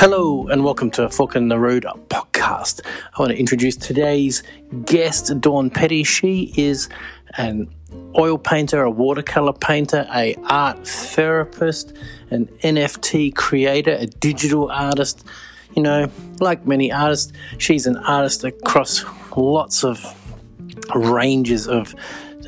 Hello and welcome to Fork in the Road podcast. I want to introduce today's guest, Dawn Petty. She is an oil painter, a watercolor painter, a art therapist, an NFT creator, a digital artist. You know, like many artists, she's an artist across lots of ranges of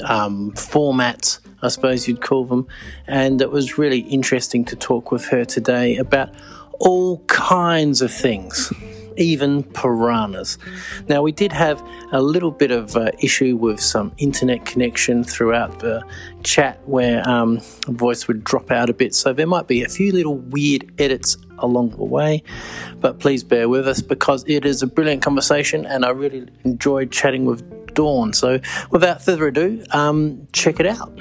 um, formats, I suppose you'd call them. And it was really interesting to talk with her today about all kinds of things, even piranhas. Now, we did have a little bit of uh, issue with some internet connection throughout the chat where um, voice would drop out a bit, so there might be a few little weird edits along the way, but please bear with us because it is a brilliant conversation and I really enjoyed chatting with Dawn. So, without further ado, um, check it out.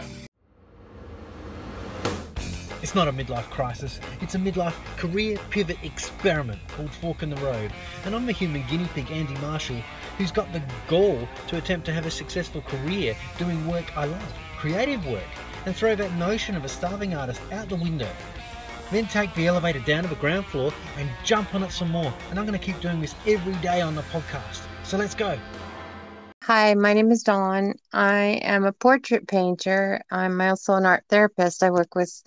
It's not a midlife crisis, it's a midlife career pivot experiment called Fork in the Road. And I'm the human guinea pig, Andy Marshall, who's got the gall to attempt to have a successful career doing work I love, creative work, and throw that notion of a starving artist out the window. Then take the elevator down to the ground floor and jump on it some more. And I'm going to keep doing this every day on the podcast. So let's go. Hi, my name is Dawn. I am a portrait painter. I'm also an art therapist. I work with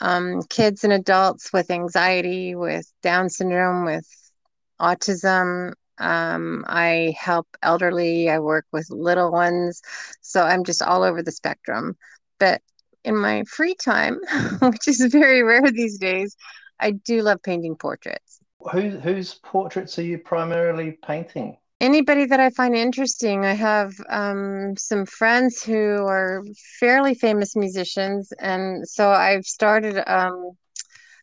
um, kids and adults with anxiety, with Down syndrome, with autism. Um, I help elderly, I work with little ones. So I'm just all over the spectrum. But in my free time, which is very rare these days, I do love painting portraits. Who, whose portraits are you primarily painting? Anybody that I find interesting. I have um, some friends who are fairly famous musicians, and so I've started. Um,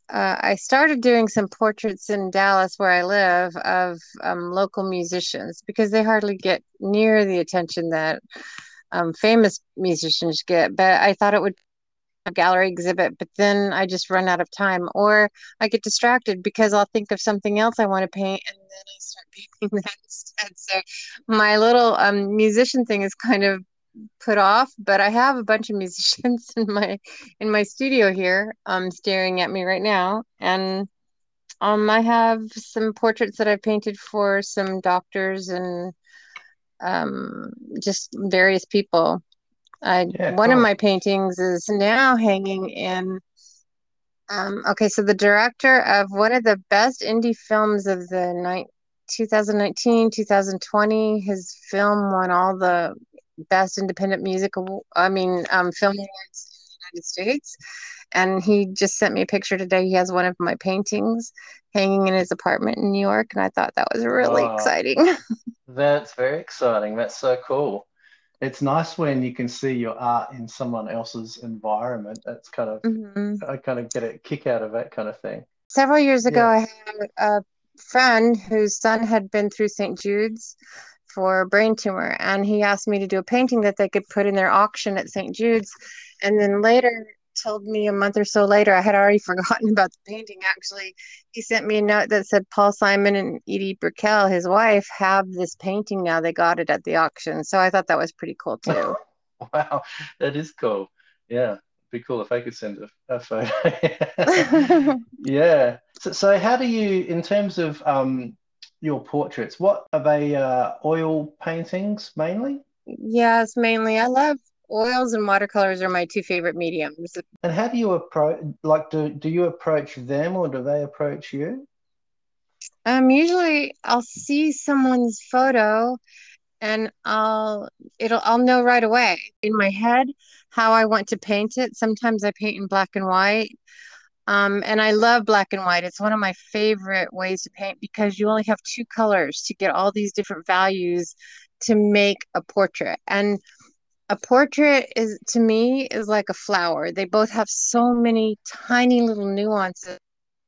uh, I started doing some portraits in Dallas, where I live, of um, local musicians because they hardly get near the attention that um, famous musicians get. But I thought it would a gallery exhibit, but then I just run out of time. Or I get distracted because I'll think of something else I want to paint and then I start painting that instead. So my little um, musician thing is kind of put off, but I have a bunch of musicians in my in my studio here um staring at me right now. And um I have some portraits that I've painted for some doctors and um just various people uh, yeah, one cool. of my paintings is now hanging in. Um, okay, so the director of one of the best indie films of the night 2019 2020 his film won all the best independent music i mean um, film awards in the united states and he just sent me a picture today he has one of my paintings hanging in his apartment in new york and i thought that was really exciting that's very exciting that's so cool it's nice when you can see your art in someone else's environment. That's kind of mm-hmm. I kind of get a kick out of that kind of thing. Several years ago, yeah. I had a friend whose son had been through St. Jude's for a brain tumor, and he asked me to do a painting that they could put in their auction at St. Jude's. And then later, told me a month or so later, I had already forgotten about the painting. Actually, he sent me a note that said Paul Simon and Edie Brickell, his wife, have this painting now. They got it at the auction. So I thought that was pretty cool too. wow, that is cool. Yeah, be cool if I could send a, a photo. yeah. So, so, how do you, in terms of um, your portraits, what are they? Uh, oil paintings mainly? Yes, mainly. I love oils and watercolors are my two favorite mediums. And how do you approach? Like, do do you approach them or do they approach you? Um, usually I'll see someone's photo, and I'll it'll I'll know right away in my head how I want to paint it. Sometimes I paint in black and white. Um, and I love black and white. It's one of my favorite ways to paint because you only have two colors to get all these different values to make a portrait. And a portrait is to me is like a flower. They both have so many tiny little nuances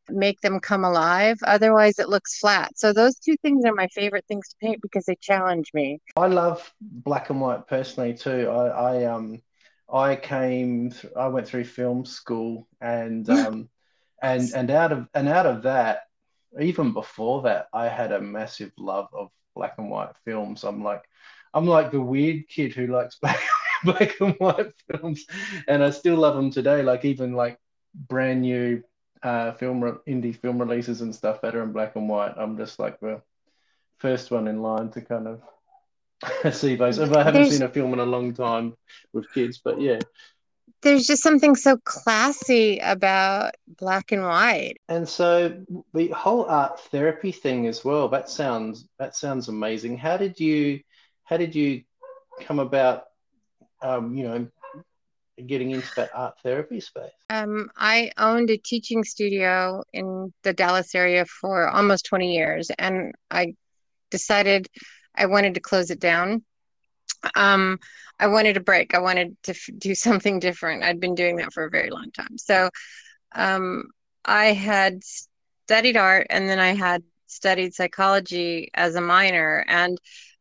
make them come alive. Otherwise it looks flat. So those two things are my favorite things to paint because they challenge me. I love black and white personally too. I, I um i came th- i went through film school and um and and out of and out of that even before that i had a massive love of black and white films. I'm like I'm like the weird kid who likes black, black and white films, and I still love them today. Like even like brand new uh, film re- indie film releases and stuff that are in black and white. I'm just like the first one in line to kind of see those. If I haven't There's... seen a film in a long time with kids, but yeah. There's just something so classy about black and white. And so the whole art therapy thing as well, that sounds that sounds amazing. How did you how did you come about um, you know, getting into that art therapy space? Um, I owned a teaching studio in the Dallas area for almost 20 years, and I decided I wanted to close it down. Um, I wanted a break. I wanted to f- do something different. I'd been doing that for a very long time. So um, I had studied art and then I had studied psychology as a minor. And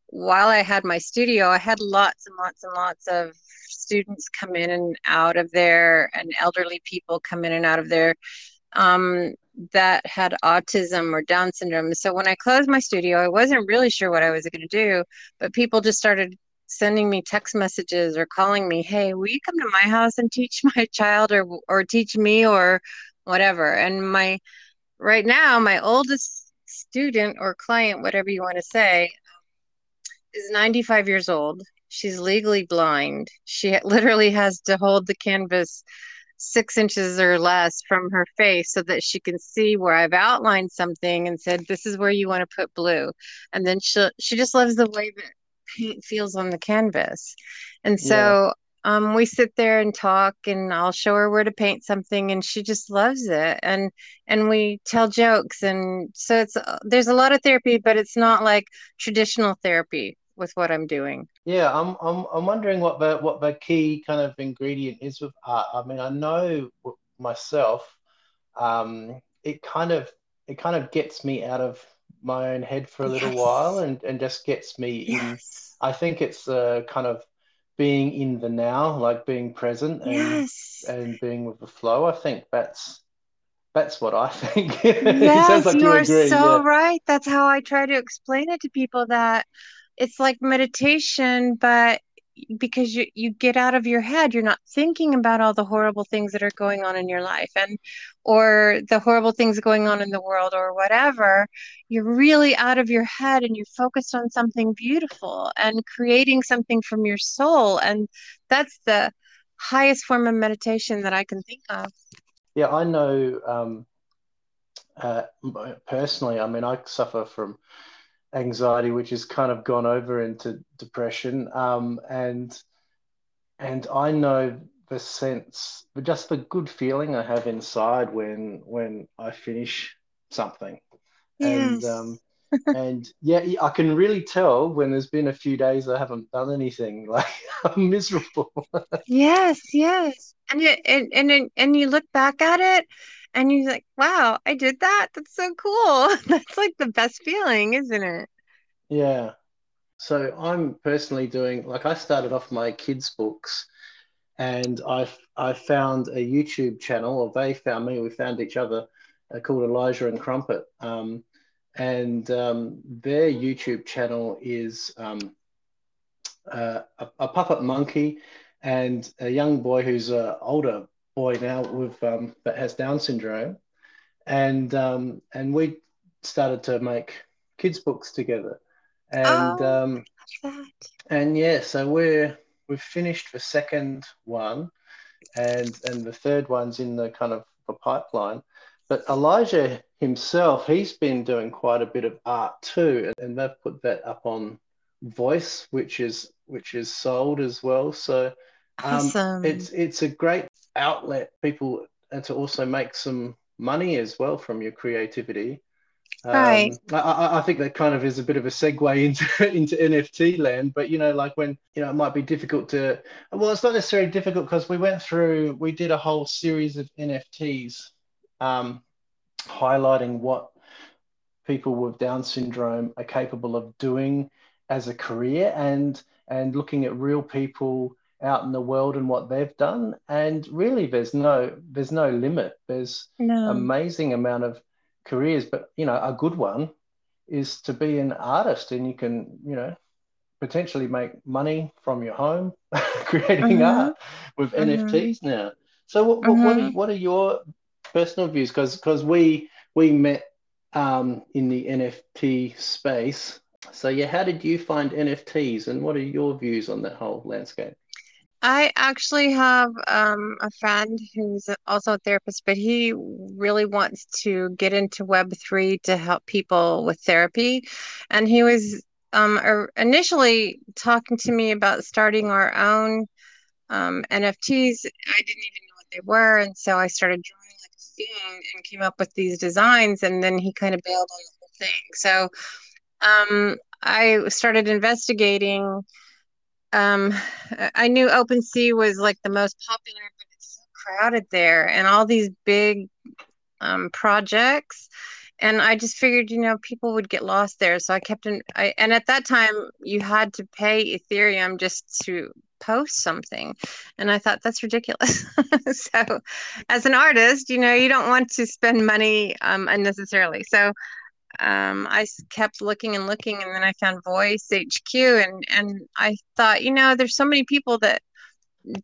while I had my studio, I had lots and lots and lots of students come in and out of there, and elderly people come in and out of there um, that had autism or Down syndrome. So when I closed my studio, I wasn't really sure what I was going to do, but people just started sending me text messages or calling me, "Hey, will you come to my house and teach my child or or teach me or whatever?" And my right now, my oldest student or client, whatever you want to say, is 95 years old. She's legally blind. She literally has to hold the canvas six inches or less from her face so that she can see where I've outlined something and said, "This is where you want to put blue." And then she she just loves the way that paint feels on the canvas. And so um, we sit there and talk and i'll show her where to paint something and she just loves it and and we tell jokes and so it's uh, there's a lot of therapy but it's not like traditional therapy with what i'm doing yeah i'm i'm, I'm wondering what the what the key kind of ingredient is with art i mean i know myself um it kind of it kind of gets me out of my own head for a little yes. while and and just gets me yes. in i think it's a kind of being in the now, like being present and yes. and being with the flow. I think that's that's what I think. yes, like you, you, are agree. so yeah. right. That's how I try to explain it to people that it's like meditation, but because you you get out of your head you're not thinking about all the horrible things that are going on in your life and or the horrible things going on in the world or whatever. You're really out of your head and you're focused on something beautiful and creating something from your soul. And that's the highest form of meditation that I can think of. Yeah I know um uh, personally I mean I suffer from anxiety, which has kind of gone over into depression. Um, and and I know the sense, just the good feeling I have inside when when I finish something. Yes. And um, and yeah, I can really tell when there's been a few days I haven't done anything. Like I'm miserable. yes, yes, and you and and and you look back at it, and you're like, wow, I did that. That's so cool. That's like the best feeling, isn't it? Yeah. So I'm personally doing like I started off my kids' books and I I found a YouTube channel, or they found me, we found each other, uh, called Elijah and Crumpet. Um, and um, their YouTube channel is um, uh, a, a, puppet monkey and a young boy who's an older boy now with um, that has Down syndrome, and um, and we started to make kids books together, and oh, um, and yeah, so we're we've finished the second one, and and the third one's in the kind of the pipeline. But Elijah himself, he's been doing quite a bit of art too, and they've put that up on Voice, which is which is sold as well. So um, awesome. it's it's a great outlet people and to also make some money as well from your creativity. Um, right. I, I think that kind of is a bit of a segue into into NFT land, but you know, like when you know, it might be difficult to. Well, it's not necessarily difficult because we went through, we did a whole series of NFTs, um, highlighting what people with Down syndrome are capable of doing as a career, and and looking at real people out in the world and what they've done and really there's no there's no limit there's no. amazing amount of careers but you know a good one is to be an artist and you can you know potentially make money from your home creating mm-hmm. art with mm-hmm. nfts now so what, what, what, are, mm-hmm. what are your personal views because because we we met um, in the NFT space. So yeah, how did you find NFTs, and what are your views on that whole landscape? I actually have um, a friend who's also a therapist, but he really wants to get into Web3 to help people with therapy. And he was um, initially talking to me about starting our own um, NFTs. I didn't even know what they were. And so I started drawing like a fiend and came up with these designs. And then he kind of bailed on the whole thing. So um, I started investigating um, I knew OpenSea was like the most popular, but it's so crowded there and all these big um, projects. And I just figured, you know, people would get lost there. So I kept in, I, and at that time, you had to pay Ethereum just to post something. And I thought that's ridiculous. so as an artist, you know, you don't want to spend money um, unnecessarily. So um, I kept looking and looking, and then I found Voice HQ, and and I thought, you know, there's so many people that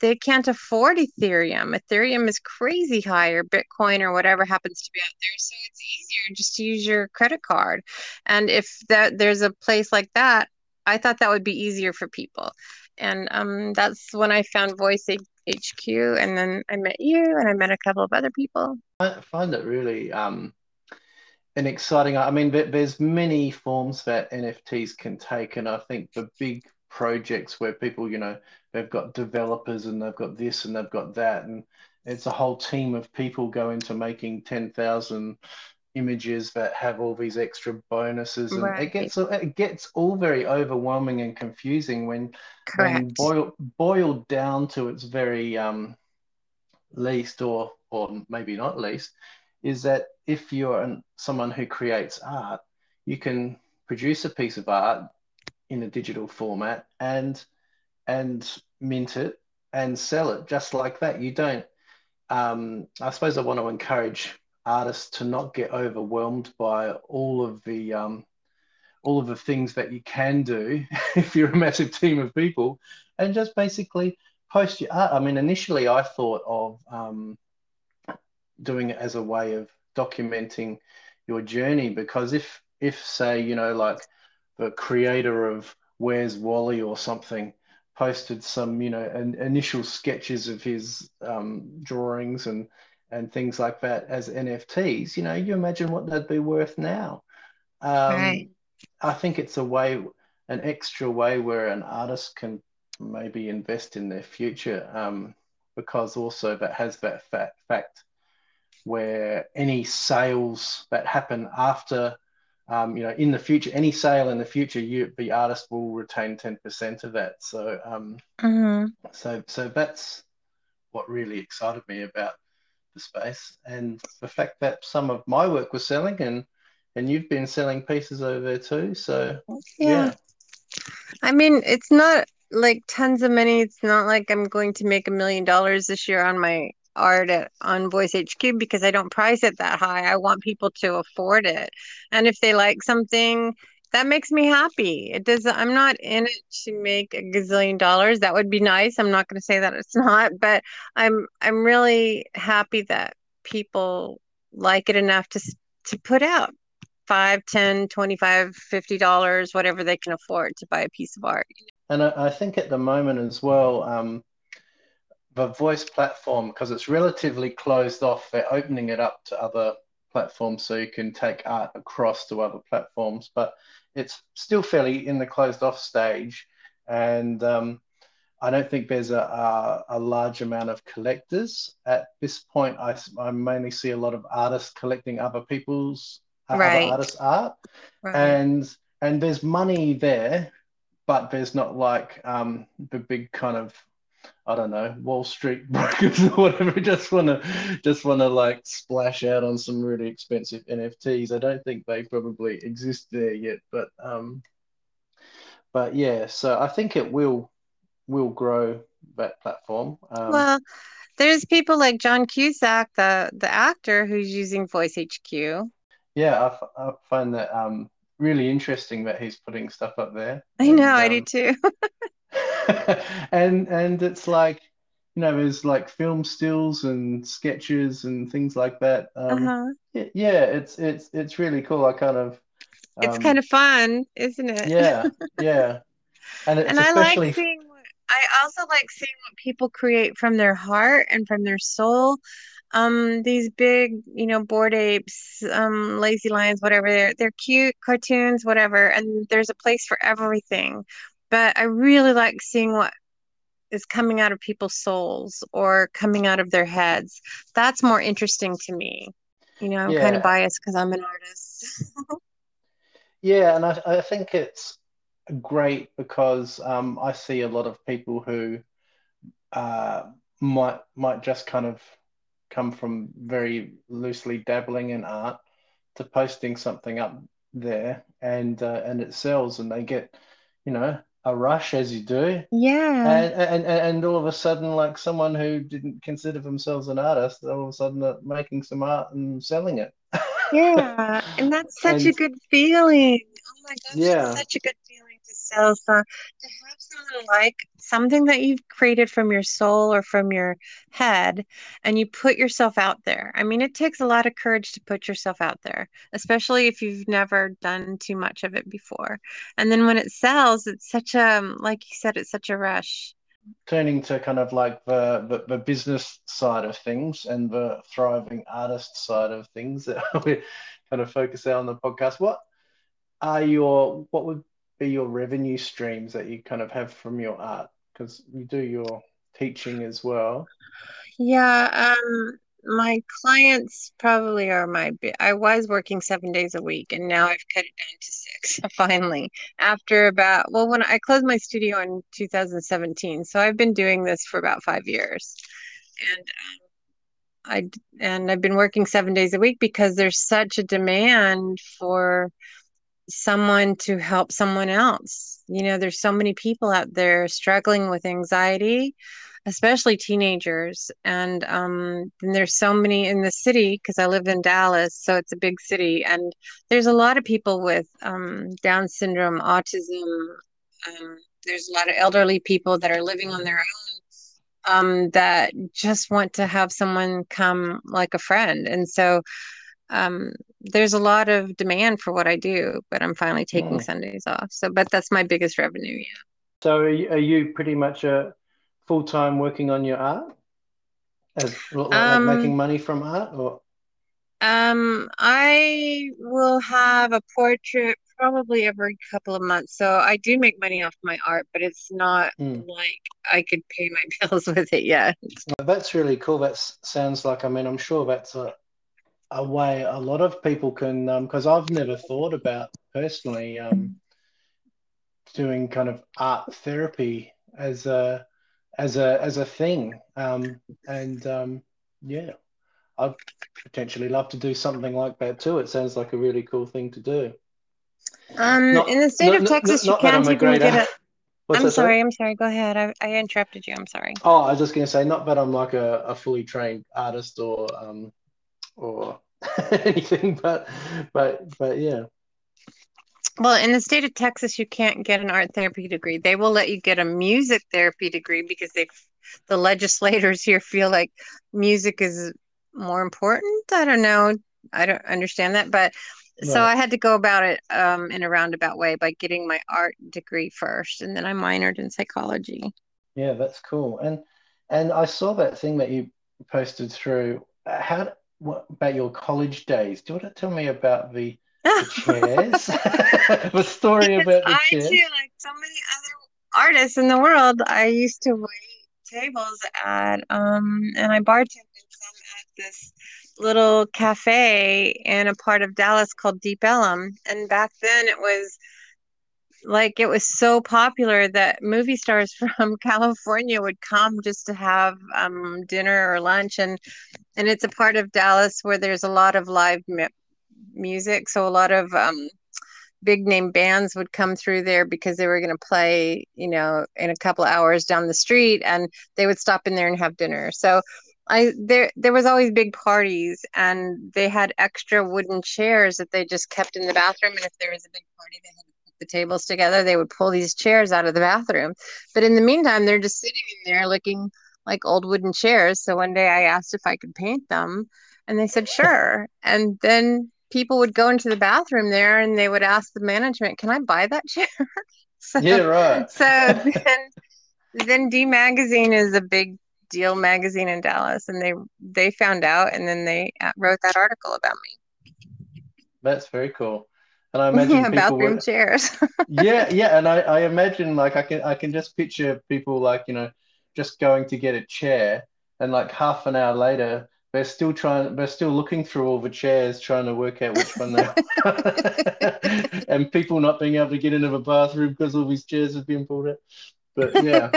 they can't afford Ethereum. Ethereum is crazy high, or Bitcoin, or whatever happens to be out there. So it's easier just to use your credit card. And if that there's a place like that, I thought that would be easier for people. And um, that's when I found Voice HQ, and then I met you, and I met a couple of other people. I find it really um, an exciting. I mean, there's many forms that NFTs can take, and I think the big projects where people, you know, they've got developers and they've got this and they've got that, and it's a whole team of people go into making ten thousand images that have all these extra bonuses, and right. it gets it gets all very overwhelming and confusing when Correct. when boiled boiled down to its very um, least, or or maybe not least is that if you're an, someone who creates art, you can produce a piece of art in a digital format and and mint it and sell it just like that. You don't. Um, I suppose I want to encourage artists to not get overwhelmed by all of the um, all of the things that you can do if you're a massive team of people, and just basically post your art. I mean, initially I thought of um, doing it as a way of documenting your journey because if if say you know like the creator of where's wally or something posted some you know an, initial sketches of his um, drawings and and things like that as nfts you know you imagine what they'd be worth now um, right. i think it's a way an extra way where an artist can maybe invest in their future um, because also that has that fact, fact where any sales that happen after, um, you know, in the future, any sale in the future, you the artist will retain ten percent of that. So, um, mm-hmm. so so that's what really excited me about the space and the fact that some of my work was selling and and you've been selling pieces over there too. So yeah. yeah. I mean, it's not like tons of money. It's not like I'm going to make a million dollars this year on my art at, on Voice HQ because I don't price it that high. I want people to afford it. And if they like something, that makes me happy. It does I'm not in it to make a gazillion dollars. That would be nice. I'm not going to say that it's not, but I'm I'm really happy that people like it enough to to put out 5 10 25 50 dollars whatever they can afford to buy a piece of art and I, I think at the moment as well um, the voice platform, because it's relatively closed off, they're opening it up to other platforms so you can take art across to other platforms, but it's still fairly in the closed off stage. And um, I don't think there's a, a, a, large amount of collectors at this point. I, I mainly see a lot of artists collecting other people's uh, right. other artists' art, right. and and there's money there, but there's not like um, the big kind of I don't know, Wall Street brokers or whatever just want to just want to like splash out on some really expensive NFTs. I don't think they probably exist there yet, but um, but yeah, so I think it will will grow that platform. Um, well, there's people like John Cusack, the the actor, who's using Voice HQ. Yeah, I, find that um, really interesting that he's putting stuff up there. I know, and, um, I do um, too. and and it's like you know, there's like film stills and sketches and things like that. Um, Uh-huh. yeah, yeah, it's it's it's really cool. I kind of It's um, kind of fun, isn't it? yeah, yeah, and it's And I like seeing what I also like seeing what people create from their heart and from their soul. Um, these big, you know, bored apes, um, lazy lions, whatever, they're they're cute cartoons, whatever, and there's a place for everything. But I really like seeing what is coming out of people's souls or coming out of their heads. That's more interesting to me. You know, I'm kind of biased because I'm an artist. yeah, and I I think it's great because um, I see a lot of people who uh, might might just kind of come from very loosely dabbling in art to posting something up there and uh, and it sells and they get you know a rush as you do Yeah. and and and all of a sudden like someone who didn't consider themselves an artist all of a sudden are making some art and selling it Yeah, and that's such a good feeling. Oh my gosh, it's yeah such a good feeling to sell some, to have someone like something that you've created from your soul or from your head, and you put yourself out there. I mean, it takes a lot of courage to put yourself out there, especially if you've never done too much of it before. And then when it sells, it's such a, like you said, it's such a rush. turning to kind of like the, the the business side of things and the thriving artist side of things that we kind of focus on the podcast what are your what would be your revenue streams that you kind of have from your art because you do your teaching as well Yeah, um, my clients probably are my I was working seven days a week and now I've cut it down to six finally. After about, well, when I closed my studio in 2017, so I've been doing this for about five years. And um, I and I've been working seven days a week because there's such a demand for someone to help someone else. You know, there's so many people out there struggling with anxiety, especially teenagers. And um, and there's so many in the city because I live in Dallas, so it's a big city. And there's a lot of people with um, Down syndrome, autism. Um, there's a lot of elderly people that are living on their own um, that just want to have someone come like a friend. And so um, there's a lot of demand for what I do, but I'm finally taking Mm. Sundays off. So, but that's my biggest revenue. Yeah. so are you, are you pretty much a full-time working on your art as like like making Um, money from art or um, I will have a portrait probably every couple of months. So I do make money off my art, but it's not Mm. like I could pay my bills with it yet. That's really cool. That sounds like, I mean, I'm sure that's a, a way a lot of people can, because I've never thought about personally um, doing kind of art therapy as a as a as a thing. Um, and um, yeah, I'd potentially love to do something like that too. It sounds like a really cool thing to do. Um, Not in the state not of Texas, you not that can't even get it. What's I'm sorry? sorry, I'm sorry. Go ahead. I, I interrupted you. I'm sorry. Oh, I was just going to say, not that I'm like a, a fully trained artist or um, or anything, but but but yeah. Well, in the state of Texas, you can't get an art therapy degree. They will let you get a music therapy degree because they, the legislators here feel like music is more important. I don't know. I don't understand that, but so I had to go about it um, in a roundabout way by getting my art degree first, and then I minored in psychology. Yeah, that's cool. And and I saw that thing that you posted through. How what about your college days? Do you want to tell me about the the chairs? The story Because about the I too, like so many other artists in the world, I used to wait tables at um and I bartended some at this little cafe in a part of Dallas called Deep Ellum. And back then it was like it was so popular that movie stars from California would come just to have um dinner or lunch and and it's a part of Dallas where there's a lot of live mu music, so a lot of um big name bands would come through there because they were going to play, you know, in a couple hours down the street and they would stop in there and have dinner. So I there there was always big parties and they had extra wooden chairs that they just kept in the bathroom and if there was a big party they had the tables together, they would pull these chairs out of the bathroom. But in the meantime, they're just sitting in there looking like old wooden chairs. So one day I asked if I could paint them, and they said sure. and then people would go into the bathroom there and they would ask the management, "Can I buy that chair?" so, yeah, right. so then, then D Magazine is a big deal magazine in Dallas, and they they found out, and then they uh, wrote that article about me. That's very cool. And I imagine yeah, bathroom chairs. yeah, yeah, and I, I imagine like I can I can just picture people like you know just going to get a chair, and like half an hour later they're still trying they're still looking through all the chairs trying to work out which one they and people not being able to get into the bathroom because all these chairs have been pulled out but yeah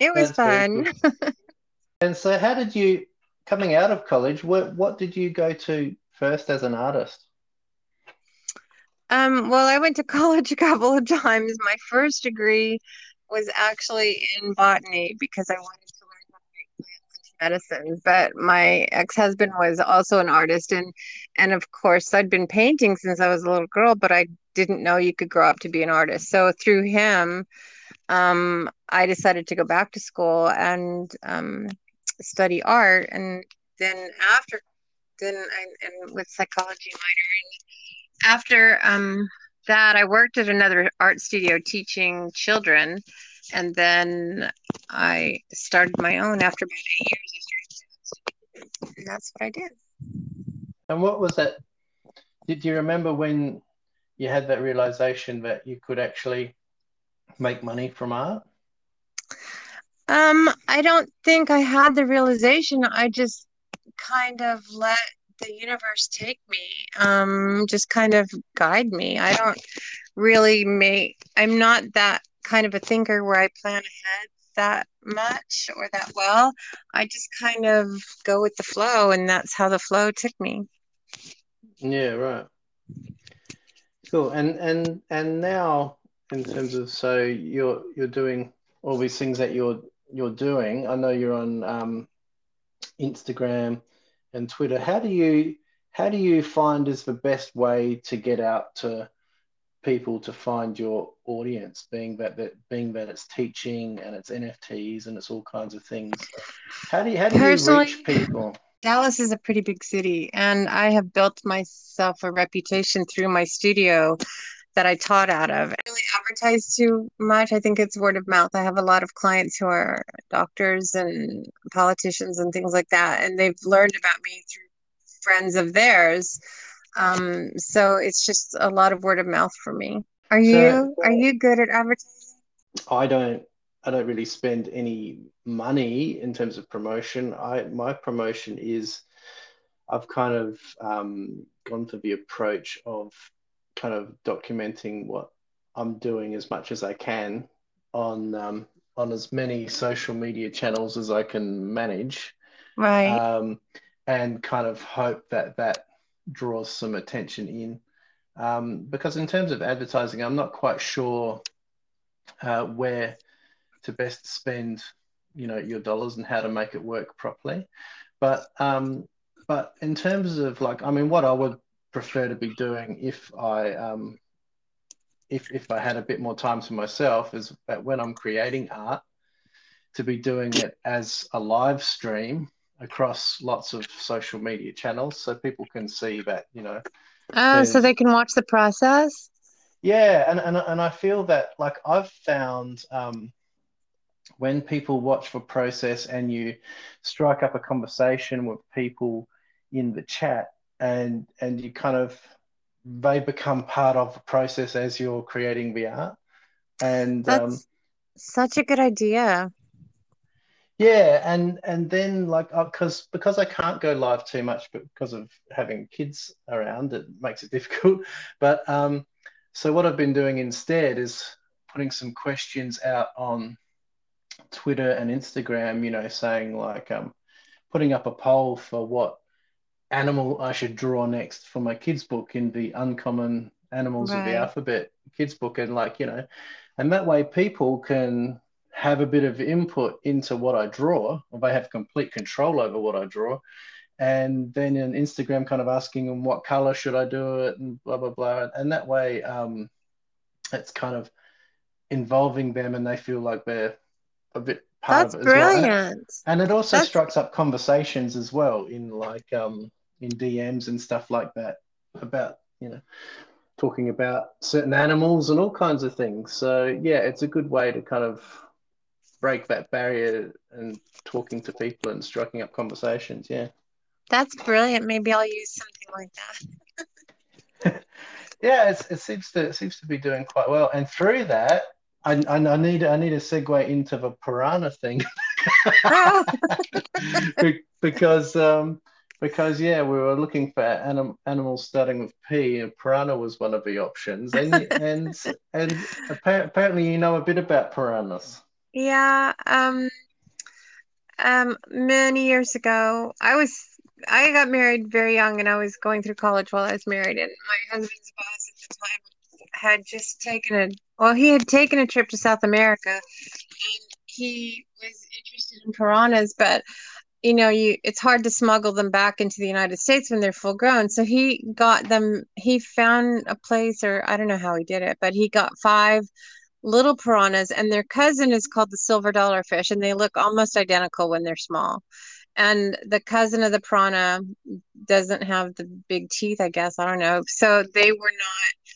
it was fun cool. and so how did you coming out of college what what did you go to first as an artist? Um, well i went to college a couple of times. My first degree was actually in botany because i wanted to learn botany medicine but my ex-husband was also an artist and and of course i'd been painting since i was a little girl but i didn't know you could grow up to be an artist. So through him um, i decided to go back to school and um, study art and then after then I, and with psychology minor and after um, that i worked at another art studio teaching children and then I started my own after about eight years. I started, and that's what I did. And what was that? Did you remember when you had that realization that you could actually make money from art? Um, I don't think I had the realization. I just kind of let the universe take me, um, just kind of guide me. I don't really make, I'm not that kind of a thinker where I plan ahead that much or that well. I just kind of go with the flow, and that's how the flow took me. Yeah, right. Cool. And and and now, in terms of so you're you're doing all these things that you're you're doing. I know you're on um, Instagram and Twitter. How do you how do you find is the best way to get out to people to find your audience being that, that being that it's teaching and it's nfts and it's all kinds of things how do you how do Personally, you reach people dallas is a pretty big city and i have built myself a reputation through my studio that i taught out of I really advertise too much i think it's word of mouth i have a lot of clients who are doctors and politicians and things like that and they've learned about me through friends of theirs um, so it's just a lot of word of mouth for me. Are you so, are you good at advertising? I don't I don't really spend any money in terms of promotion. I my promotion is I've kind of um, gone for the approach of kind of documenting what I'm doing as much as I can on um, on as many social media channels as I can manage, right? Um, and kind of hope that that draws some attention in. Um, because in terms of advertising, I'm not quite sure uh, where to best spend, you know, your dollars and how to make it work properly. But um, but in terms of like, I mean, what I would prefer to be doing if I um, if if I had a bit more time to myself is that when I'm creating art, to be doing it as a live stream across lots of social media channels so people can see that you know. Oh so they can watch the process? Yeah and, and, and i feel that like i've found um, when people watch for process and you strike up a conversation with people in the chat and and you kind of they become part of the process as you're creating the art and That's um, such a good idea yeah, and and then like because because I can't go live too much, but because of having kids around, it makes it difficult. But um, so what I've been doing instead is putting some questions out on Twitter and Instagram. You know, saying like um, putting up a poll for what animal I should draw next for my kids book in the uncommon animals right. of the alphabet kids book, and like you know, and that way people can have a bit of input into what I draw, or they have complete control over what I draw. And then in Instagram, kind of asking them what color should I do it, and blah blah blah. And that way, um, it's kind of involving them, and they feel like they're a bit part That's of it as well. brilliant. And it also That's strikes up conversations as well in like um in DMs and stuff like that about you know talking about certain animals and all kinds of things. So yeah, it's a good way to kind of break that barrier and talking to people and striking up conversations. Yeah. that's brilliant. Maybe I'll use something like that. Yeah, it's, it seems to it seems to be doing quite well. And through that, I, I, I need I need a segue into the piranha thing Oh, because um because yeah we were looking for anim, animals starting with P and piranha was one of the options and and and appa- apparently you know a bit about piranhas. yeah. Um, um, many years ago, I was I got married very young, and I was going through college while I was married, and my husband's boss at the time had just taken a well, he had taken a trip to South America, and he was interested in piranhas, but you know, you it's hard to smuggle them back into the United States when they're full grown. So he got them, he found a place, or I don't know how he did it, but he got five little piranhas, and their cousin is called the silver dollar fish, and they look almost identical when they're small. And the cousin of the piranha doesn't have the big teeth, I guess. I don't know. So they were not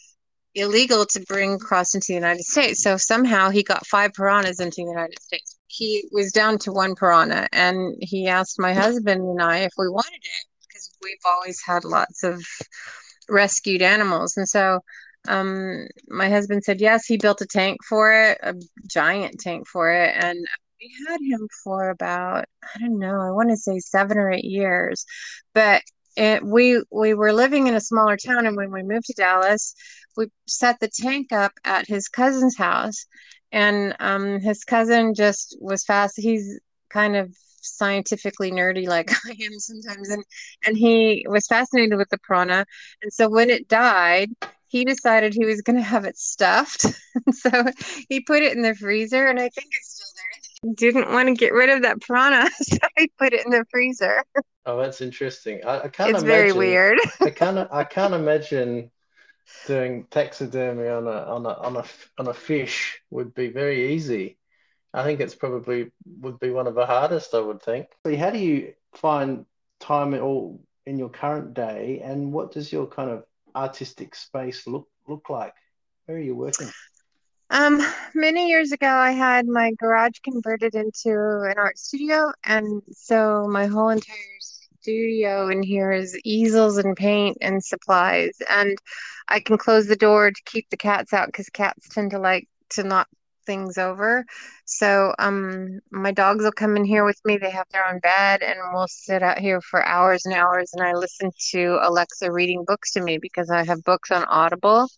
illegal to bring across into the United States. So somehow he got five piranhas into the United States. He was down to one piranha and he asked my husband and I if we wanted it because we've always had lots of rescued animals. And so um, my husband said yes. He built a tank for it, a giant tank for it. And we had him for about, I don't know, I want to say seven or eight years. But it, we we were living in a smaller town, and when we moved to Dallas, we set the tank up at his cousin's house, and um, his cousin just was fast. He's kind of scientifically nerdy like I am sometimes, and and he was fascinated with the piranha, and so when it died. He decided he was going to have it stuffed. so he put it in the freezer, and I think it's still there. Didn't want to get rid of that piranha, so he put it in the freezer. Oh, that's interesting. I, I can't It's very weird. I can't I can't imagine doing taxidermy on a on a on a f- on a fish would be very easy. I think it's probably would be one of the hardest, I would think. So How do you find time at all in your current day, and what does your kind of artistic space look look like? Where are you working? Um, many years ago, I had my garage converted into an art studio, and so my whole entire studio in here is easels and paint and supplies. And I can close the door to keep the cats out because cats tend to like to knock things over. So, um, my dogs will come in here with me. They have their own bed, and we'll sit out here for hours and hours. And I listen to Alexa reading books to me because I have books on Audible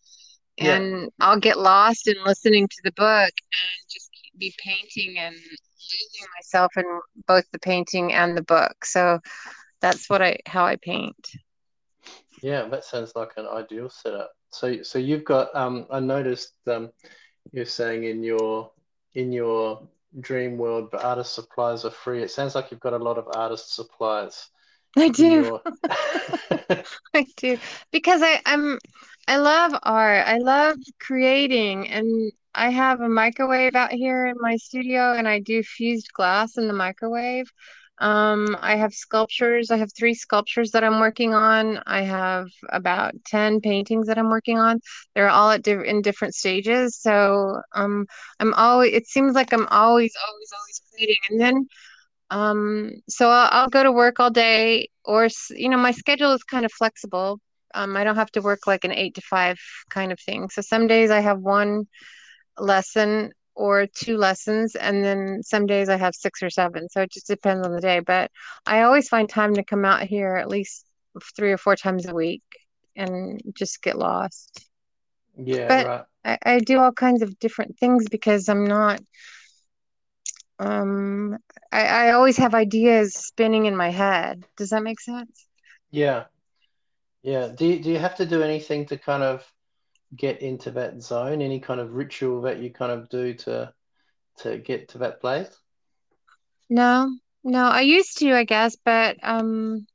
Yeah. and I'll get lost in listening to the book and just be painting and losing myself in both the painting and the book. So that's what I how I paint. Yeah, that sounds like an ideal setup. So, so you've got um, I noticed um, you're saying in your in your dream world, the artist supplies are free. It sounds like you've got a lot of artist supplies I do. your. I do because I I'm I love art. I love creating and I have a microwave out here in my studio and I do fused glass in the microwave. Um, I have sculptures. I have three sculptures that I'm working on. I have about 10 paintings that I'm working on. They're all at diff in different stages. So um I'm always it seems like I'm always always always creating. And then um, so I'll, I'll go to work all day, or you know, my schedule is kind of flexible. Um, I don't have to work like an eight to five kind of thing. So some days I have one lesson or two lessons, and then some days I have six or seven. So it just depends on the day. But I always find time to come out here at least three or four times a week and just get lost. Yeah, But right. I, I do all kinds of different things because I'm not um I, I always have ideas spinning in my head. Does that make sense? Yeah, yeah. Do you, do you have to do anything to kind of get into that zone? Any kind of ritual that you kind of do to to get to that place? No, no, I used to, I guess, but um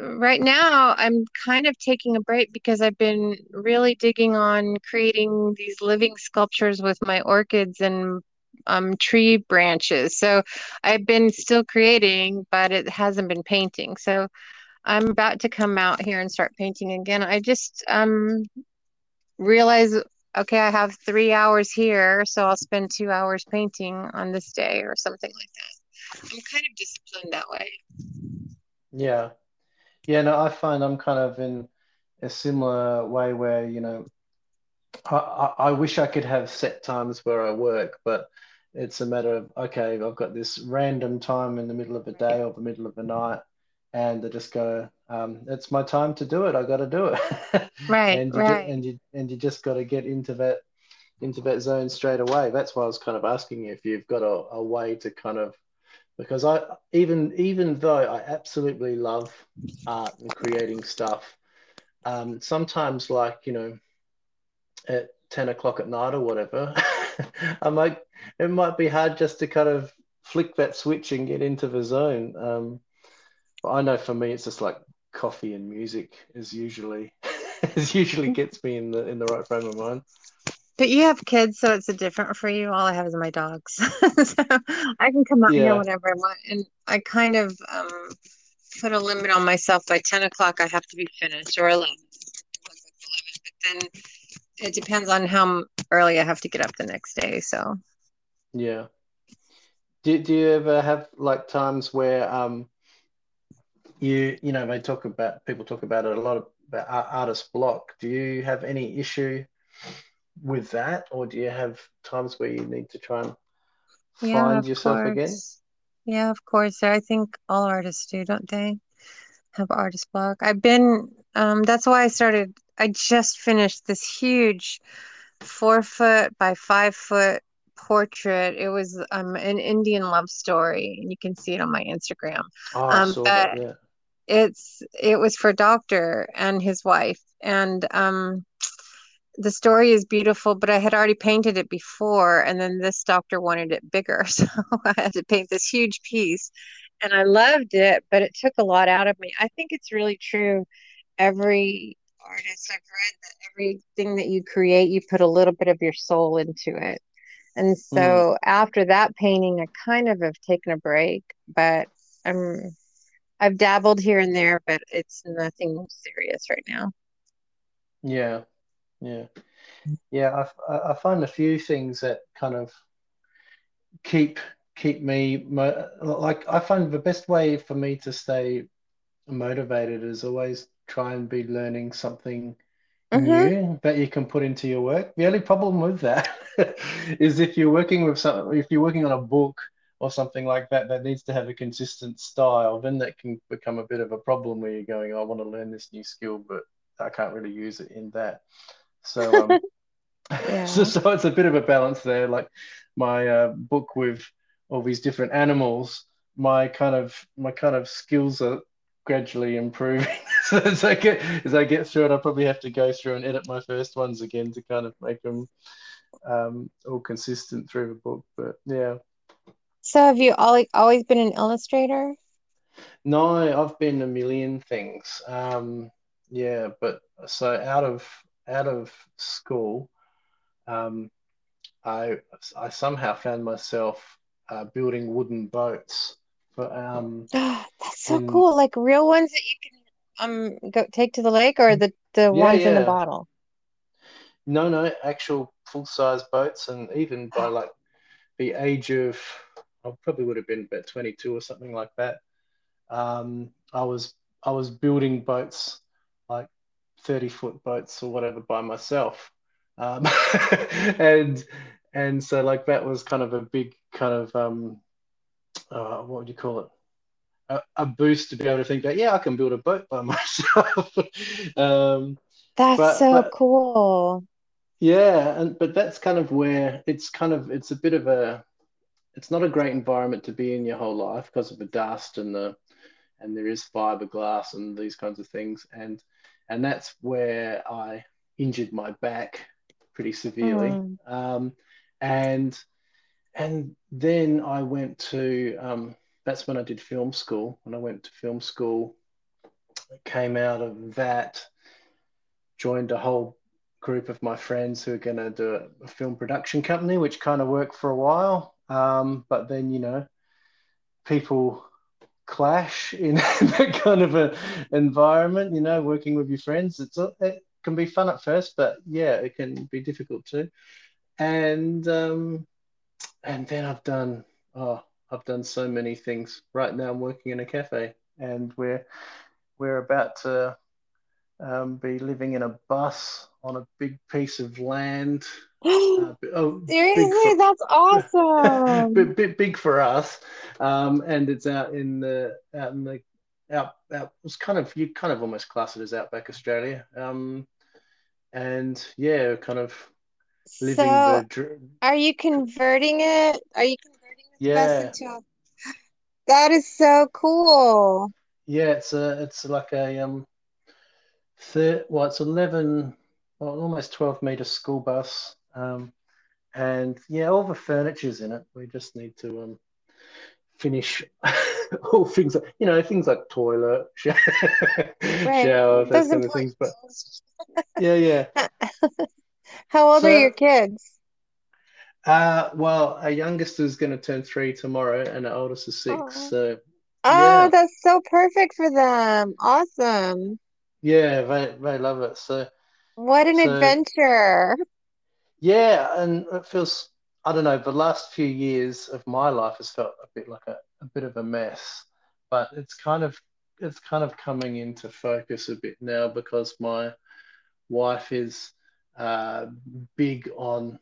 right now I'm kind of taking a break because I've been really digging on creating these living sculptures with my orchids and um, tree branches. So I've been still creating, but it hasn't been painting. So I'm about to come out here and start painting again. I just um, realize, okay, I have three hours here, so I'll spend two hours painting on this day or something like that. I'm kind of disciplined that way. Yeah. Yeah, no, I find I'm kind of in a similar way where, you know, I, I, I wish I could have set times where I work, but it's a matter of, okay, I've got this random time in the middle of the day or the middle of the night, and I just go, um, it's my time to do it. I got to do it. Right, and you right. and you and you just got to get into that into that zone straight away. That's why I was kind of asking you if you've got a, a way to kind of because I even even though I absolutely love art and creating stuff, um, sometimes like you know at 10 o'clock at night or whatever, I might it might be hard just to kind of flick that switch and get into the zone. Um, but I know for me it's just like coffee and music is usually is usually gets me in the in the right frame of mind. But you have kids, so it's a different for you. All I have is my dogs. so I can come out here whenever I want. And I kind of um, put a limit on myself. By 10 o'clock, I have to be finished, or 11. But then it depends on how early I have to get up the next day. So, yeah. Do, do you ever have like times where um you you know they talk about people talk about it a lot of, about artist block. Do you have any issue with that, or do you have times where you need to try and yeah, find yourself again? course. Yeah, of course. I think all artists do, don't they? Have artist block. I've been, um, that's why I started. I just finished this huge four foot by five foot portrait. It was um, an Indian love story, and you can see it on my Instagram. Oh, Um, saw that. Yeah. It's it was for Doctor and his wife, and um, the story is beautiful. But I had already painted it before, and then this doctor wanted it bigger, so I had to paint this huge piece, and I loved it, but it took a lot out of me. I think it's really true. Every artist I've read that everything that you create, you put a little bit of your soul into it. And Mm, so after that painting, I kind of have taken a break, but I'm I've dabbled here and there, but it's nothing serious right now. yeah. Yeah. Yeah. I, I find a few things that kind of keep keep me mo like I find the best way for me to stay motivated is always try and be learning something Mm-hmm. new that you can put into your work. The only problem with that is if you're working with some, if you're working on a book or something like that that needs to have a consistent style, then that can become a bit of a problem where you're going, I want to learn this new skill, but I can't really use it in that. So um, so, Yeah. so it's a bit of a balance there. Like my uh, book with all these different animals, my kind of my kind of skills are gradually improving. So as I get as I get through it, I'll probably have to go through and edit my first ones again to kind of make them um, all consistent through the book. But yeah, So have you always always been an illustrator? no, I've been a million things. Um, yeah, but so out of out of school, um, I I somehow found myself uh, building wooden boats for um That's so in cool. Like real ones that you can um go take to the lake or the the yeah ones in the bottle? no no actual full size boats and even by like the age of I probably would have been about 22 or something like that um I was I was building boats like 30 foot boats or whatever by myself um and and so like that was kind of a big kind of um uh, what would you call it a, a boost to be able to think that yeah, I can build a boat by myself. um, That's but so but cool. yeah, and but that's kind of where it's kind of it's a bit of a it's not a great environment to be in your whole life because of the dust and the and there is fiberglass and these kinds of things and and that's where I injured my back pretty severely Mm. um, and and then I went to um, that's when I did film school. When I went to film school, came out of that, joined a whole group of my friends who are going to do a, a film production company, which kind of worked for a while. Um, but then you know, people clash in that kind of a environment. You know, working with your friends, it's it can be fun at first, but yeah, it can be difficult too. And um, and then I've done oh, I've done so many things. Right now, I'm working in a cafe, and we're we're about to um, be living in a bus on a big piece of land. Uh, oh, Seriously, for, that's awesome. bit, bit big for us, um, and it's out in the out in the out out. It's kind of you kind of almost class it as outback Australia. Um, and yeah, kind of living so the. Are you converting it? Are you converting this yeah. into? That is so cool. Yeah, it's a it's like a um, thir- well, it's eleven, well, almost twelve meter school bus um, and yeah, all the furniture's in it. We just need to um, finish all things, you know, things like toilet, shower, right. shower those, kind of things. But yeah, yeah. How old so, are your kids? Uh, well, our youngest is going to turn three tomorrow, and our oldest is six. Oh. So, oh, yeah. that's so perfect for them. Awesome. Yeah, they they love it. So, what an so, adventure! Yeah, and it feels I don't know. The last few years of my life has felt a bit like a, a bit of a mess, but it's kind of it's kind of coming into focus a bit now because my wife is uh, big on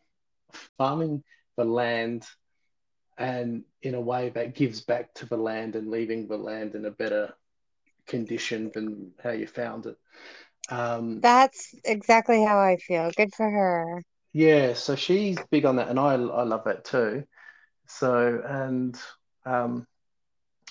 farming the land and in a way that gives back to the land and leaving the land in a better condition than how you found it. Um, That's exactly how I feel. Good for her. Yeah, so she's big on that, and I I love that too. So and um,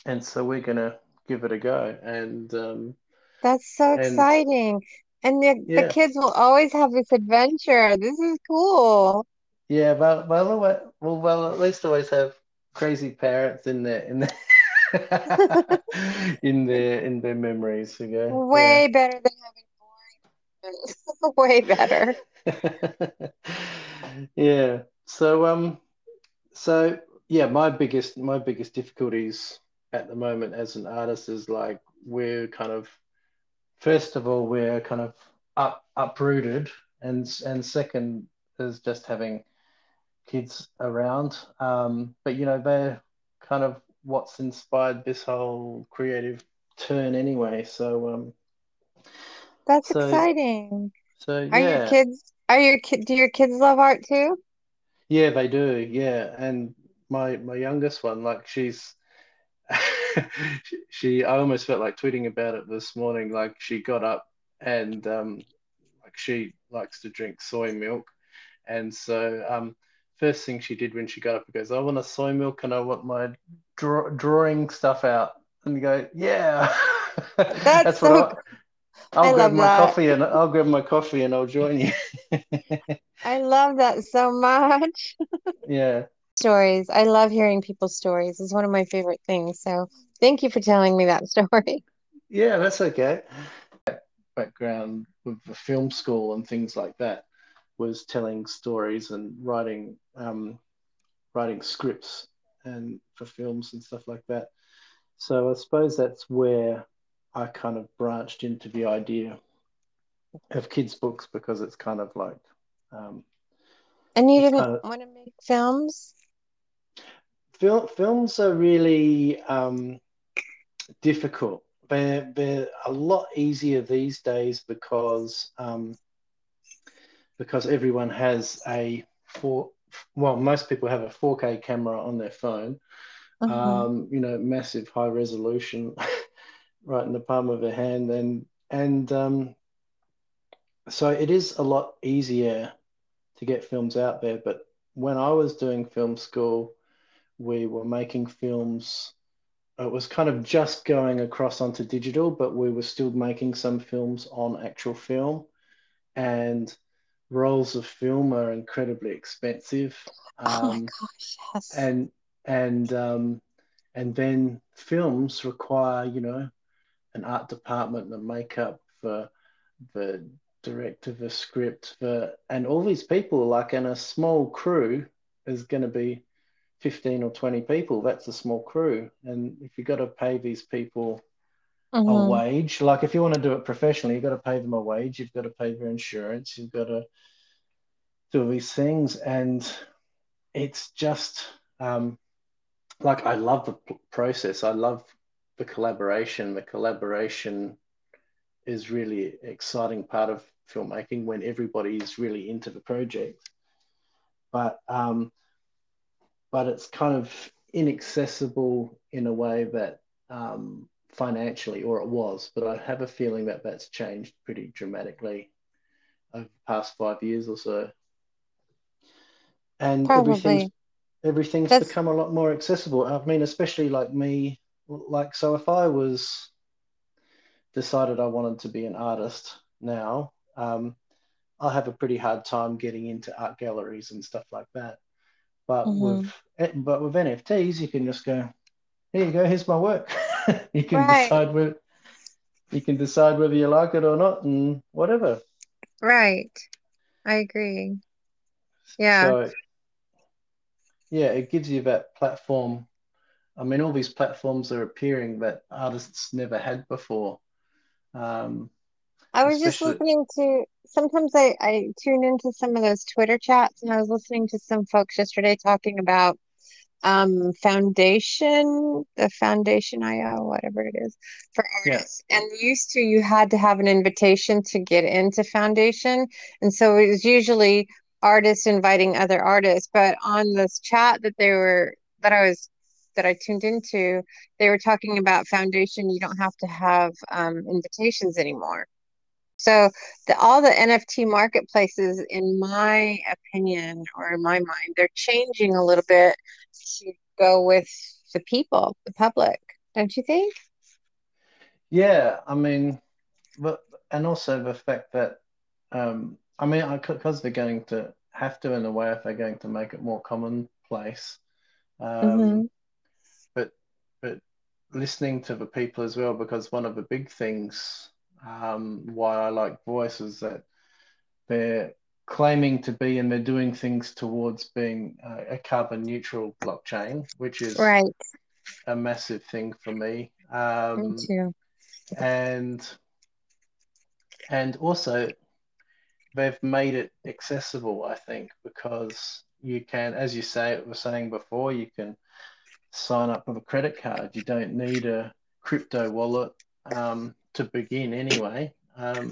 and so we're gonna give it a go, and um, that's so and, exciting. And the yeah. the kids will always have this adventure. This is cool. Yeah, well, well, well, well, at least always have crazy parents in there in their in their in their memories. You go way yeah. better than having. way better. yeah. So um, so yeah, my biggest my biggest difficulties at the moment as an artist is like we're kind of first of all we're kind of up uprooted and and second is just having kids around um but you know they're kind of what's inspired this whole creative turn anyway so um that's so, exciting so are yeah. your kids are your kid? Do your kids love art too? Yeah, they do. Yeah, and my my youngest one, like she's, she, I almost felt like tweeting about it this morning. Like she got up and um, like she likes to drink soy milk, and so um, first thing she did when she got up, goes, "I want a soy milk and I want my draw- drawing stuff out." And you go, "Yeah." That's, That's so what I, I'll I grab my that. coffee and I'll grab my coffee and I'll join you. I love that so much. yeah. Stories. I love hearing people's stories. It's one of my favorite things. So thank you for telling me that story. Yeah, that's okay. Background with the film school and things like that was telling stories and writing um, writing scripts and for films and stuff like that. So I suppose that's where I kind of branched into the idea of kids' books because it's kind of like. Um, and you didn't kind of, want to make films? Fil- films are really um, difficult. They're, they're a lot easier these days because um, because everyone has a four well most people have a 4K camera on their phone. Uh-huh. Um, you know, massive high resolution. Right in the palm of her hand, and and um, so it is a lot easier to get films out there. But when I was doing film school, we were making films. It was kind of just going across onto digital, but we were still making some films on actual film, and rolls of film are incredibly expensive. Um, oh my um, gosh! Yes. And and um, and then films require you know an art department, the makeup, the the director, the script, the and all these people like and a small crew is going to be 15 or 20 people, that's a small crew. And if you've got to pay these people Mhm. a wage, like if you want to do it professionally, you've got to pay them a wage, you've got to pay their insurance, you've got to do these things. And it's just um, like I love the process, I love the collaboration. The collaboration is really exciting part of filmmaking when everybody is really into the project. But um, but it's kind of inaccessible in a way that um, financially, or it was. But I have a feeling that that's changed pretty dramatically over the past five years or so. And everything's Probably. everything's That's become a lot more accessible. I mean, especially like me, like so if I was decided I wanted to be an artist now, um, I have a pretty hard time getting into art galleries and stuff like that. But Mhm. with eh, but with NFTs, you can just go, here you go, here's my work. you can right, decide whether you can decide whether you like it or not, and whatever. right. I agree. Yeah. So yeah, it gives you that platform. I mean, all these platforms are appearing that artists never had before. Um, I was just listening to sometimes I, I tune into some of those Twitter chats and I was listening to some folks yesterday talking about um foundation, the foundation IO, whatever it is, for yeah, artists. And used to you had to have an invitation to get into foundation. And so it was usually artists inviting other artists. But on this chat that they were that I was that I tuned into, they were talking about foundation, you don't have to have um invitations anymore. So the, all the NFT marketplaces, in my opinion or in my mind, they're changing a little bit to go with the people, the public, don't you think? yeah. I mean, but and also the fact that um, I mean, because they're going to have to in a way if they're going to make it more commonplace. Mm-hmm. Um, but but listening to the people as well, because one of the big things um, why I like Voice is that they're claiming to be and they're doing things towards being a, a carbon neutral blockchain, which is Right, a massive thing for me. me Um, too. and and also they've made it accessible, I think, because you can, as you say, were saying before, you can sign up with a credit card. You don't need a crypto wallet um, to begin anyway, um,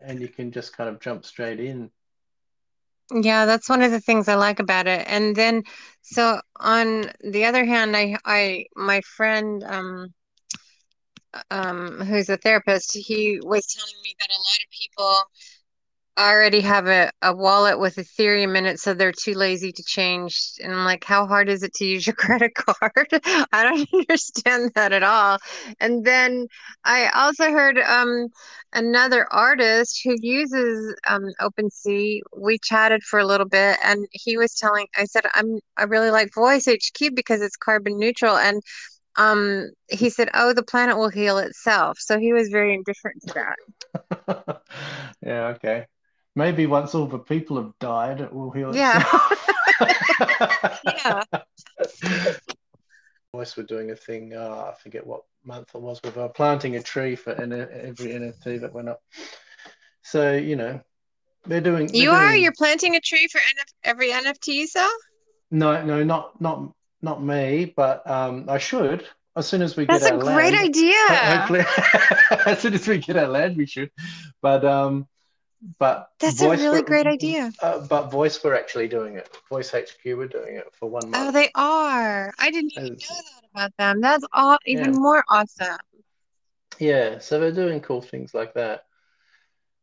and you can just kind of jump straight in. Yeah, that's one of the things I like about it. And then, so on the other hand, I, I, my friend, um, um, who's a therapist, he was telling me that a lot of people already have a, a wallet with Ethereum in it, so they're too lazy to change. And I'm like, how hard is it to use your credit card? I don't understand that at all. And then I also heard um, another artist who uses um, OpenSea. We chatted for a little bit, and he was telling, I said, I'm I really like Voice HQ because it's carbon neutral, and um, he said, oh, the planet will heal itself. So he was very indifferent to that. yeah, okay. Maybe once all the people have died, it will heal Yeah. itself. Yeah. Voice were doing a thing, uh, I forget what month it was, with uh, planting a tree for N- every NFT that went up. So, you know, they're doing. They're You are? doing, You're planting a tree for NF every NFT you sell? No, no, not not not me, but um, I should. As soon as we That's get a our great land, idea. hopefully, as soon as we get our land, we should. But um, but That's a really were, great idea. uh, but voice were actually doing it. Voice HQ were doing it for one Oh, month. Oh, they are. I didn't even As- know that about them. That's all even Yeah. more awesome. Yeah, so they're doing cool things like that.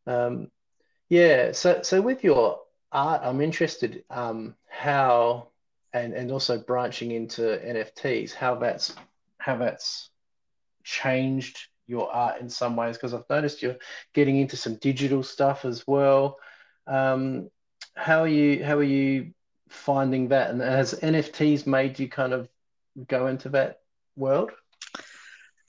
Um, yeah, so so with your art, I'm interested um, how and and also branching into NFTs, how that's how that's changed your art in some ways because I've noticed you're getting into some digital stuff as well. Um, how are you how are you finding that? And has NFTs made you kind of go into that world?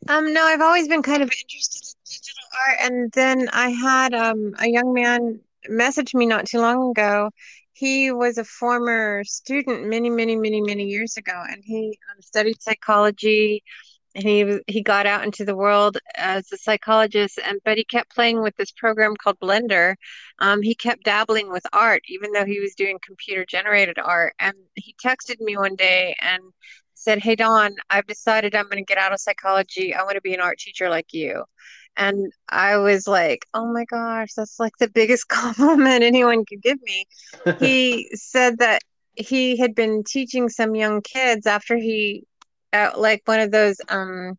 Um, no, I've always been kind of interested in digital art, and then I had um a young man message me not too long ago, he was a former student many, many, many, many years ago, and he um, studied psychology. And he he got out into the world as a psychologist, and but he kept playing with this program called Blender. Um, he kept dabbling with art, even though he was doing computer generated art. And he texted me one day and said, "Hey don I've decided I'm going to get out of psychology. I want to be an art teacher like you." And I was like, oh my gosh, that's like the biggest compliment anyone could give me. he said that he had been teaching some young kids after he, at like one of those, um,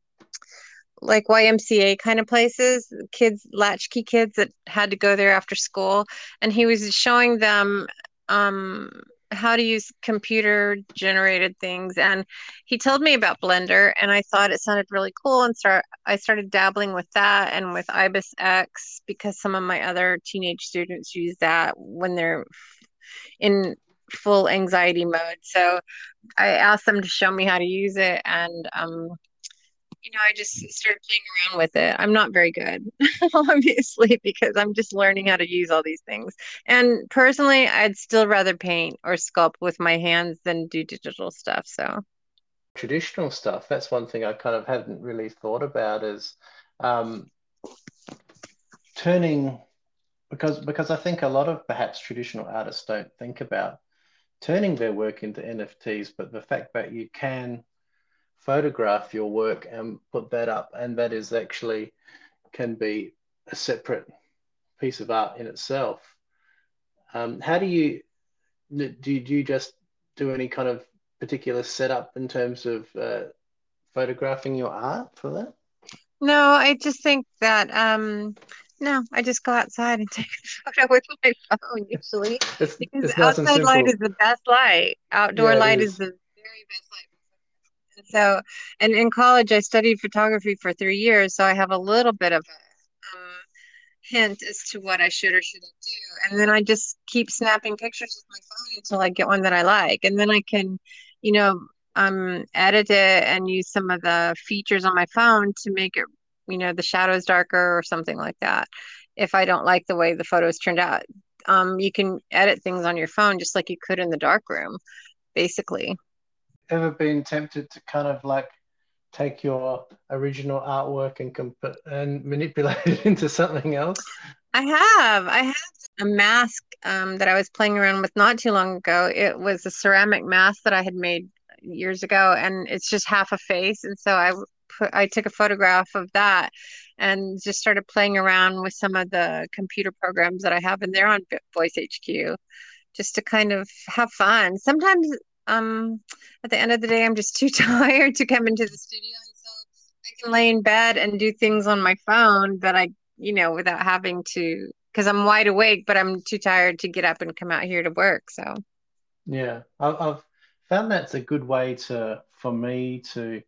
like YMCA kind of places, kids, latchkey kids that had to go there after school. And he was showing them um, how to use computer generated things and he told me about blender and i thought it sounded really cool and start i started dabbling with that and with ibis x because some of my other teenage students use that when they're in full anxiety mode so i asked them to show me how to use it and um, you know, I just started playing around with it. I'm not very good, obviously, because I'm just learning how to use all these things. And personally, I'd still rather paint or sculpt with my hands than do digital stuff. So, traditional stuff, that's one thing I kind of hadn't really thought about is um, turning, because, because I think a lot of perhaps traditional artists don't think about turning their work into NFTs, but the fact that you can photograph your work and put that up, and that is actually can be a separate piece of art in itself. Um, how do you do? Do you just do any kind of particular setup in terms of uh, photographing your art for that? No, I just think that um, no, I just go outside and take a photo with my phone usually it's, because it's outside light is the best light. Outdoor yeah, light is. is the very best light so, and in college, I studied photography for three years, so I have a little bit of a um, hint as to what I should or shouldn't do. And then I just keep snapping pictures with my phone until I get one that I like, and then I can, you know, um, edit it and use some of the features on my phone to make it, you know, the shadows darker or something like that. If I don't like the way the photos turned out, um, you can edit things on your phone just like you could in the darkroom, basically ever been tempted to kind of like take your original artwork and comp- and manipulate it into something else? I have. I have a mask um, that I was playing around with not too long ago. It was a ceramic mask that I had made years ago, and it's just half a face. And so I put, I took a photograph of that and just started playing around with some of the computer programs that I have, and they're on Voice HQ, just to kind of have fun. Sometimes um at the end of the day i'm just too tired to come into the studio and so i can lay in bed and do things on my phone that i you know without having to because i'm wide awake but i'm too tired to get up and come out here to work so yeah i've found that's a good way to for me to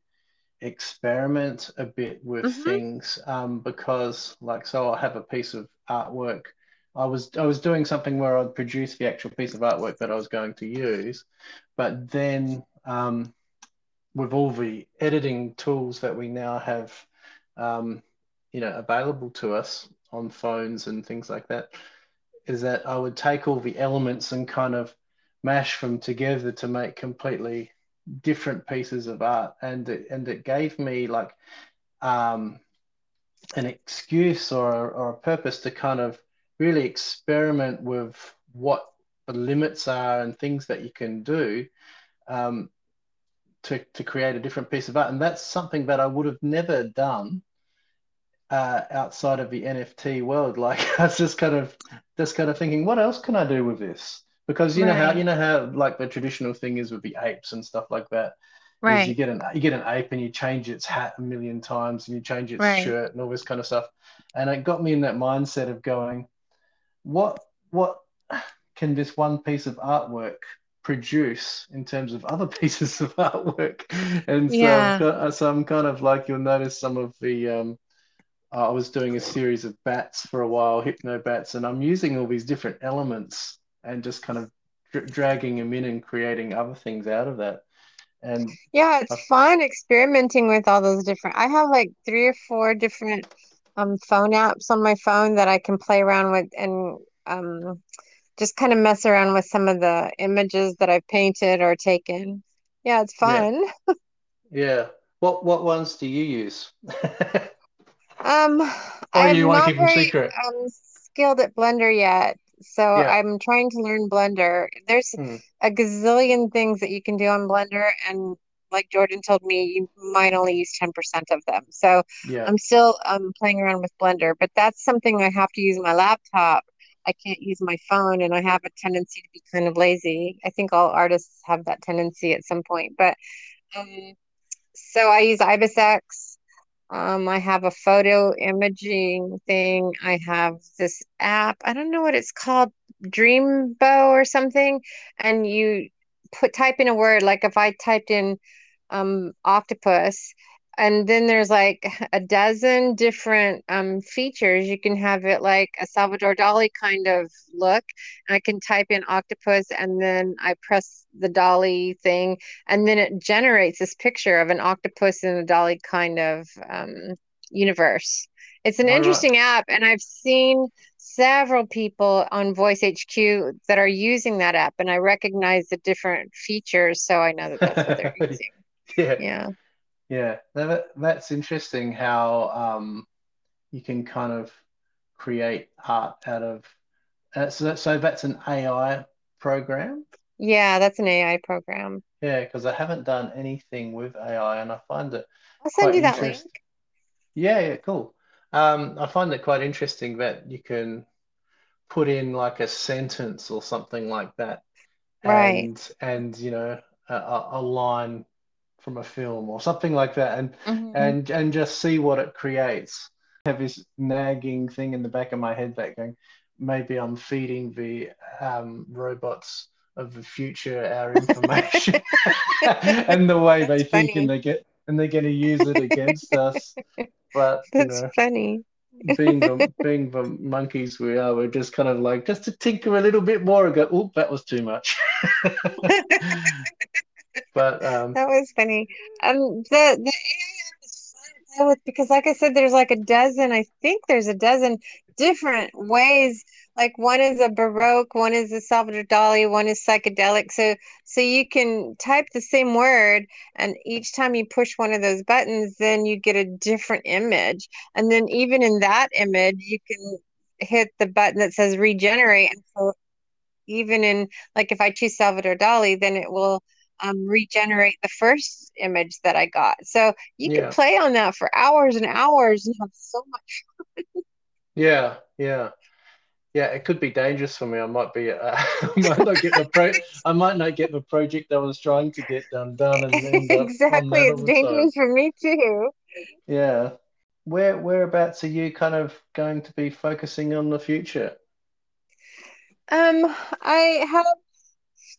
experiment a bit with mm-hmm. things um, because like so i'll have a piece of artwork I was I was doing something where I'd produce the actual piece of artwork that I was going to use, but then um, with all the editing tools that we now have, um, you know, available to us on phones and things like that, is that I would take all the elements and kind of mash them together to make completely different pieces of art, and it, and it gave me like um, an excuse or or a purpose to kind of really experiment with what the limits are and things that you can do um, to, to create a different piece of art. And that's something that I would have never done uh, outside of the NFT world. Like I was just kind of just kind of thinking, what else can I do with this? Because you right. know how you know how like the traditional thing is with the apes and stuff like that. Right. You get an you get an ape and you change its hat a million times and you change its right. shirt and all this kind of stuff. And it got me in that mindset of going, what what can this one piece of artwork produce in terms of other pieces of artwork? And so, yeah. so I'm kind of like you'll notice some of the um, I was doing a series of bats for a while, hypno bats, and I'm using all these different elements and just kind of dra- dragging them in and creating other things out of that. And yeah, it's I, fun experimenting with all those different. I have like three or four different um, phone apps on my phone that I can play around with and um, just kind of mess around with some of the images that I've painted or taken. Yeah, it's fun. Yeah. yeah. What what ones do you use? um, or I'm you want not to keep them secret? um, skilled at Blender yet, so Yeah. I'm trying to learn Blender. There's Mm, a gazillion things that you can do on Blender, and like Jordan told me, you might only use 10% of them. So yeah. I'm still um, playing around with Blender, but that's something I have to use my laptop. I can't use my phone, and I have a tendency to be kind of lazy. I think all artists have that tendency at some point. But um, so I use IBISX. Um, I have a photo imaging thing. I have this app. I don't know what it's called, Dreambow or something. And you put type in a word, like if I typed in um octopus, and then there's like a dozen different um features. You can have it like a Salvador Dali kind of look. And I can type in octopus and then I press the Dali thing and then it generates this picture of an octopus in a Dali kind of um, universe. It's an All right. interesting app, and I've seen several people on Voice HQ that are using that app, and I recognize the different features, so I know that that's what they're using. yeah. Yeah, Yeah, that, that's interesting how um, you can kind of create art out of. Uh, so, so that's an AI program. yeah, that's an AI program. Yeah, because I haven't done anything with AI, and I find it I'll send you that link. Yeah, yeah, cool. Um, I find it quite interesting that you can put in like a sentence or something like that, Right. and and you know a a line from a film or something like that, and Mhm. and and just see what it creates. I have this nagging thing in the back of my head that going, maybe I'm feeding the um, robots of the future our information and the way they That's think, funny. and they get and they're going to use it against us. But you know, funny. being the being the monkeys we are, we're just kind of like just to tinker a little bit more and go, oh, that was too much. But um, That was funny. Um, the the because, like I said, there's like a dozen. I think there's a dozen different ways. Like one is a Baroque, one is a Salvador Dali, one is psychedelic. So so you can type the same word, and each time you push one of those buttons, then you get a different image. And then even in that image, you can hit the button that says regenerate. And so even in like if I choose Salvador Dali, then it will um, regenerate the first image that I got. So you can yeah, play on that for hours and hours and have so much. yeah, yeah. Yeah, it could be dangerous for me. I might be, uh, I might not get the pro, I might not get the project I was trying to get done done and end up on Exactly, it's dangerous for me too. Yeah. Where whereabouts are you kind of going to be focusing on the future? Um, I have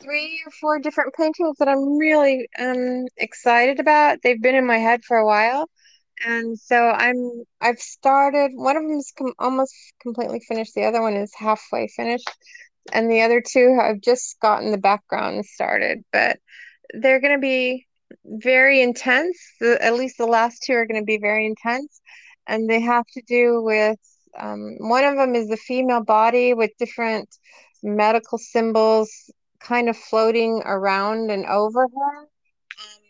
three or four different paintings that I'm really um excited about. They've been in my head for a while. And so I'm I've started one of them is com almost completely finished. The other one is halfway finished. And the other two I've just gotten the background started, but they're going to be very intense. The, at least the last two are going to be very intense. And they have to do with um, one of them is the female body with different medical symbols kind of floating around and over her. Um,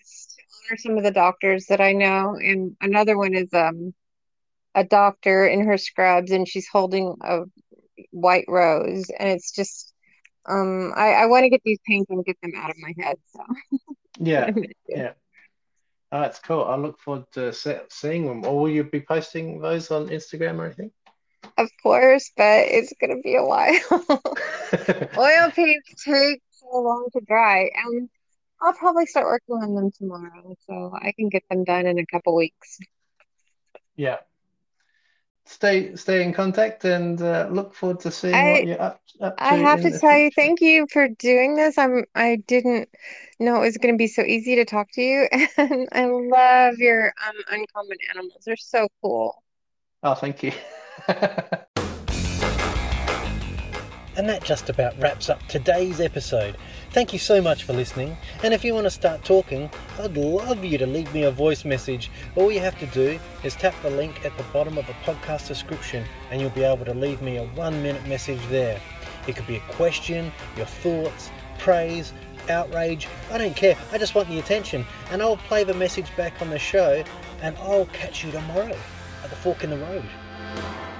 it's to honor some of the doctors that I know. And another one is um, a doctor in her scrubs and she's holding a white rose. And it's just, um, I, I want to get these paintings and get them out of my head. So Yeah, I'm gonna do. yeah. Oh, that's cool. I look forward to se seeing them. Or will you be posting those on Instagram or anything? Of course, but it's gonna be a while. Oil paints take so long to dry, and I'll probably start working on them tomorrow, so I can get them done in a couple weeks. Yeah. Stay stay in contact and uh, look forward to seeing what you're up up I have to tell you, thank you for doing this. I'm I didn't know it was gonna be so easy to talk to you, and I love your um uncommon animals. They're so cool. Oh, thank you. And that just about wraps up today's episode. Thank you so much for listening. And if you want to start talking, I'd love you to leave me a voice message. All you have to do is tap the link at the bottom of the podcast description and you'll be able to leave me a one minute message there. It could be a question, your thoughts, praise, outrage. I don't care. I just want the attention. And I'll play the message back on the show and I'll catch you tomorrow at the fork in the road. Bye.